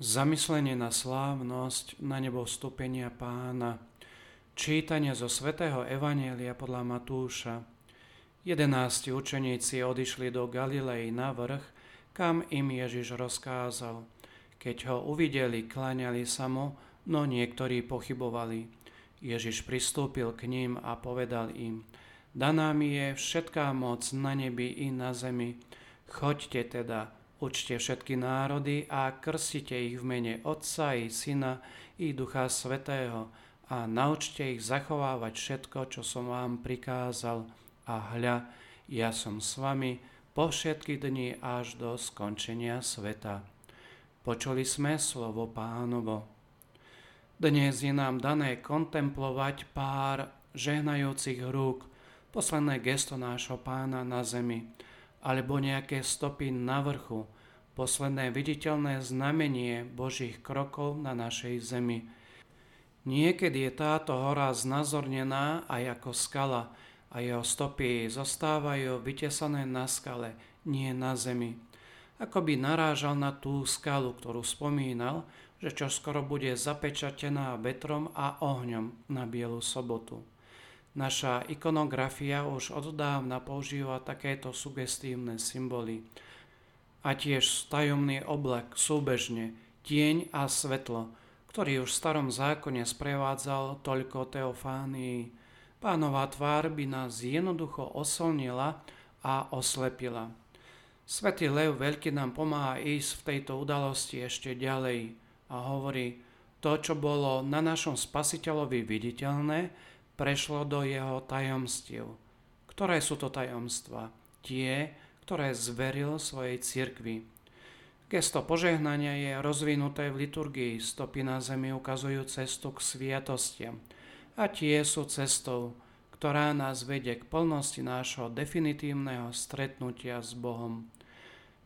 Zamyslenie na slávnosť na nebo vstúpenia pána. Čítanie zo svätého Evanielia podľa Matúša. Jedenácti učeníci odišli do Galilei na vrch, kam im Ježiš rozkázal. Keď ho uvideli, kláňali sa mu, no niektorí pochybovali. Ježiš pristúpil k ním a povedal im, Daná mi je všetká moc na nebi i na zemi. Choďte teda, Učte všetky národy a krstite ich v mene Otca i Syna i Ducha Svetého a naučte ich zachovávať všetko, čo som vám prikázal. A hľa, ja som s vami po všetky dni až do skončenia sveta. Počuli sme slovo pánovo. Dnes je nám dané kontemplovať pár žehnajúcich rúk, posledné gesto nášho pána na zemi, alebo nejaké stopy na vrchu, posledné viditeľné znamenie Božích krokov na našej zemi. Niekedy je táto hora znázornená aj ako skala a jeho stopy zostávajú vytesané na skale, nie na zemi. Ako by narážal na tú skalu, ktorú spomínal, že čo skoro bude zapečatená vetrom a ohňom na Bielu sobotu. Naša ikonografia už od dávna používa takéto sugestívne symboly. A tiež tajomný oblek súbežne, tieň a svetlo, ktorý už v starom zákone sprevádzal toľko teofánii. Pánová tvár by nás jednoducho osolnila a oslepila. Svetý Lev Veľký nám pomáha ísť v tejto udalosti ešte ďalej a hovorí, to, čo bolo na našom spasiteľovi viditeľné, prešlo do jeho tajomstiev. Ktoré sú to tajomstva? Tie, ktoré zveril svojej cirkvi. Gesto požehnania je rozvinuté v liturgii, stopy na zemi ukazujú cestu k sviatostiam a tie sú cestou, ktorá nás vedie k plnosti nášho definitívneho stretnutia s Bohom.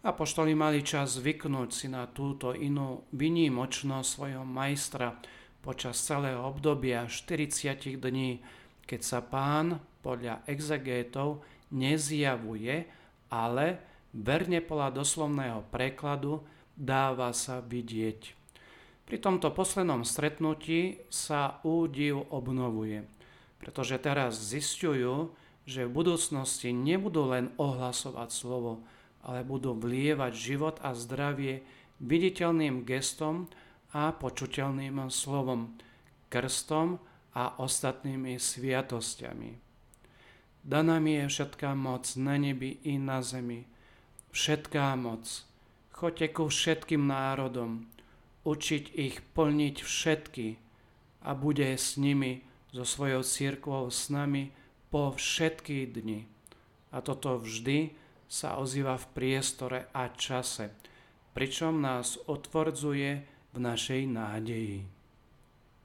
Apoštoli mali čas zvyknúť si na túto inú vynímočnosť svojho majstra, počas celého obdobia 40 dní, keď sa pán podľa exegétov nezjavuje, ale verne podľa doslovného prekladu dáva sa vidieť. Pri tomto poslednom stretnutí sa údiv obnovuje, pretože teraz zistujú, že v budúcnosti nebudú len ohlasovať slovo, ale budú vlievať život a zdravie viditeľným gestom, a počuteľným slovom, krstom a ostatnými sviatosťami. Daná mi je všetká moc na nebi i na zemi. Všetká moc. Choďte ku všetkým národom, učiť ich plniť všetky a bude s nimi, so svojou církvou s nami po všetky dni. A toto vždy sa ozýva v priestore a čase, pričom nás otvrdzuje v našej nádeji.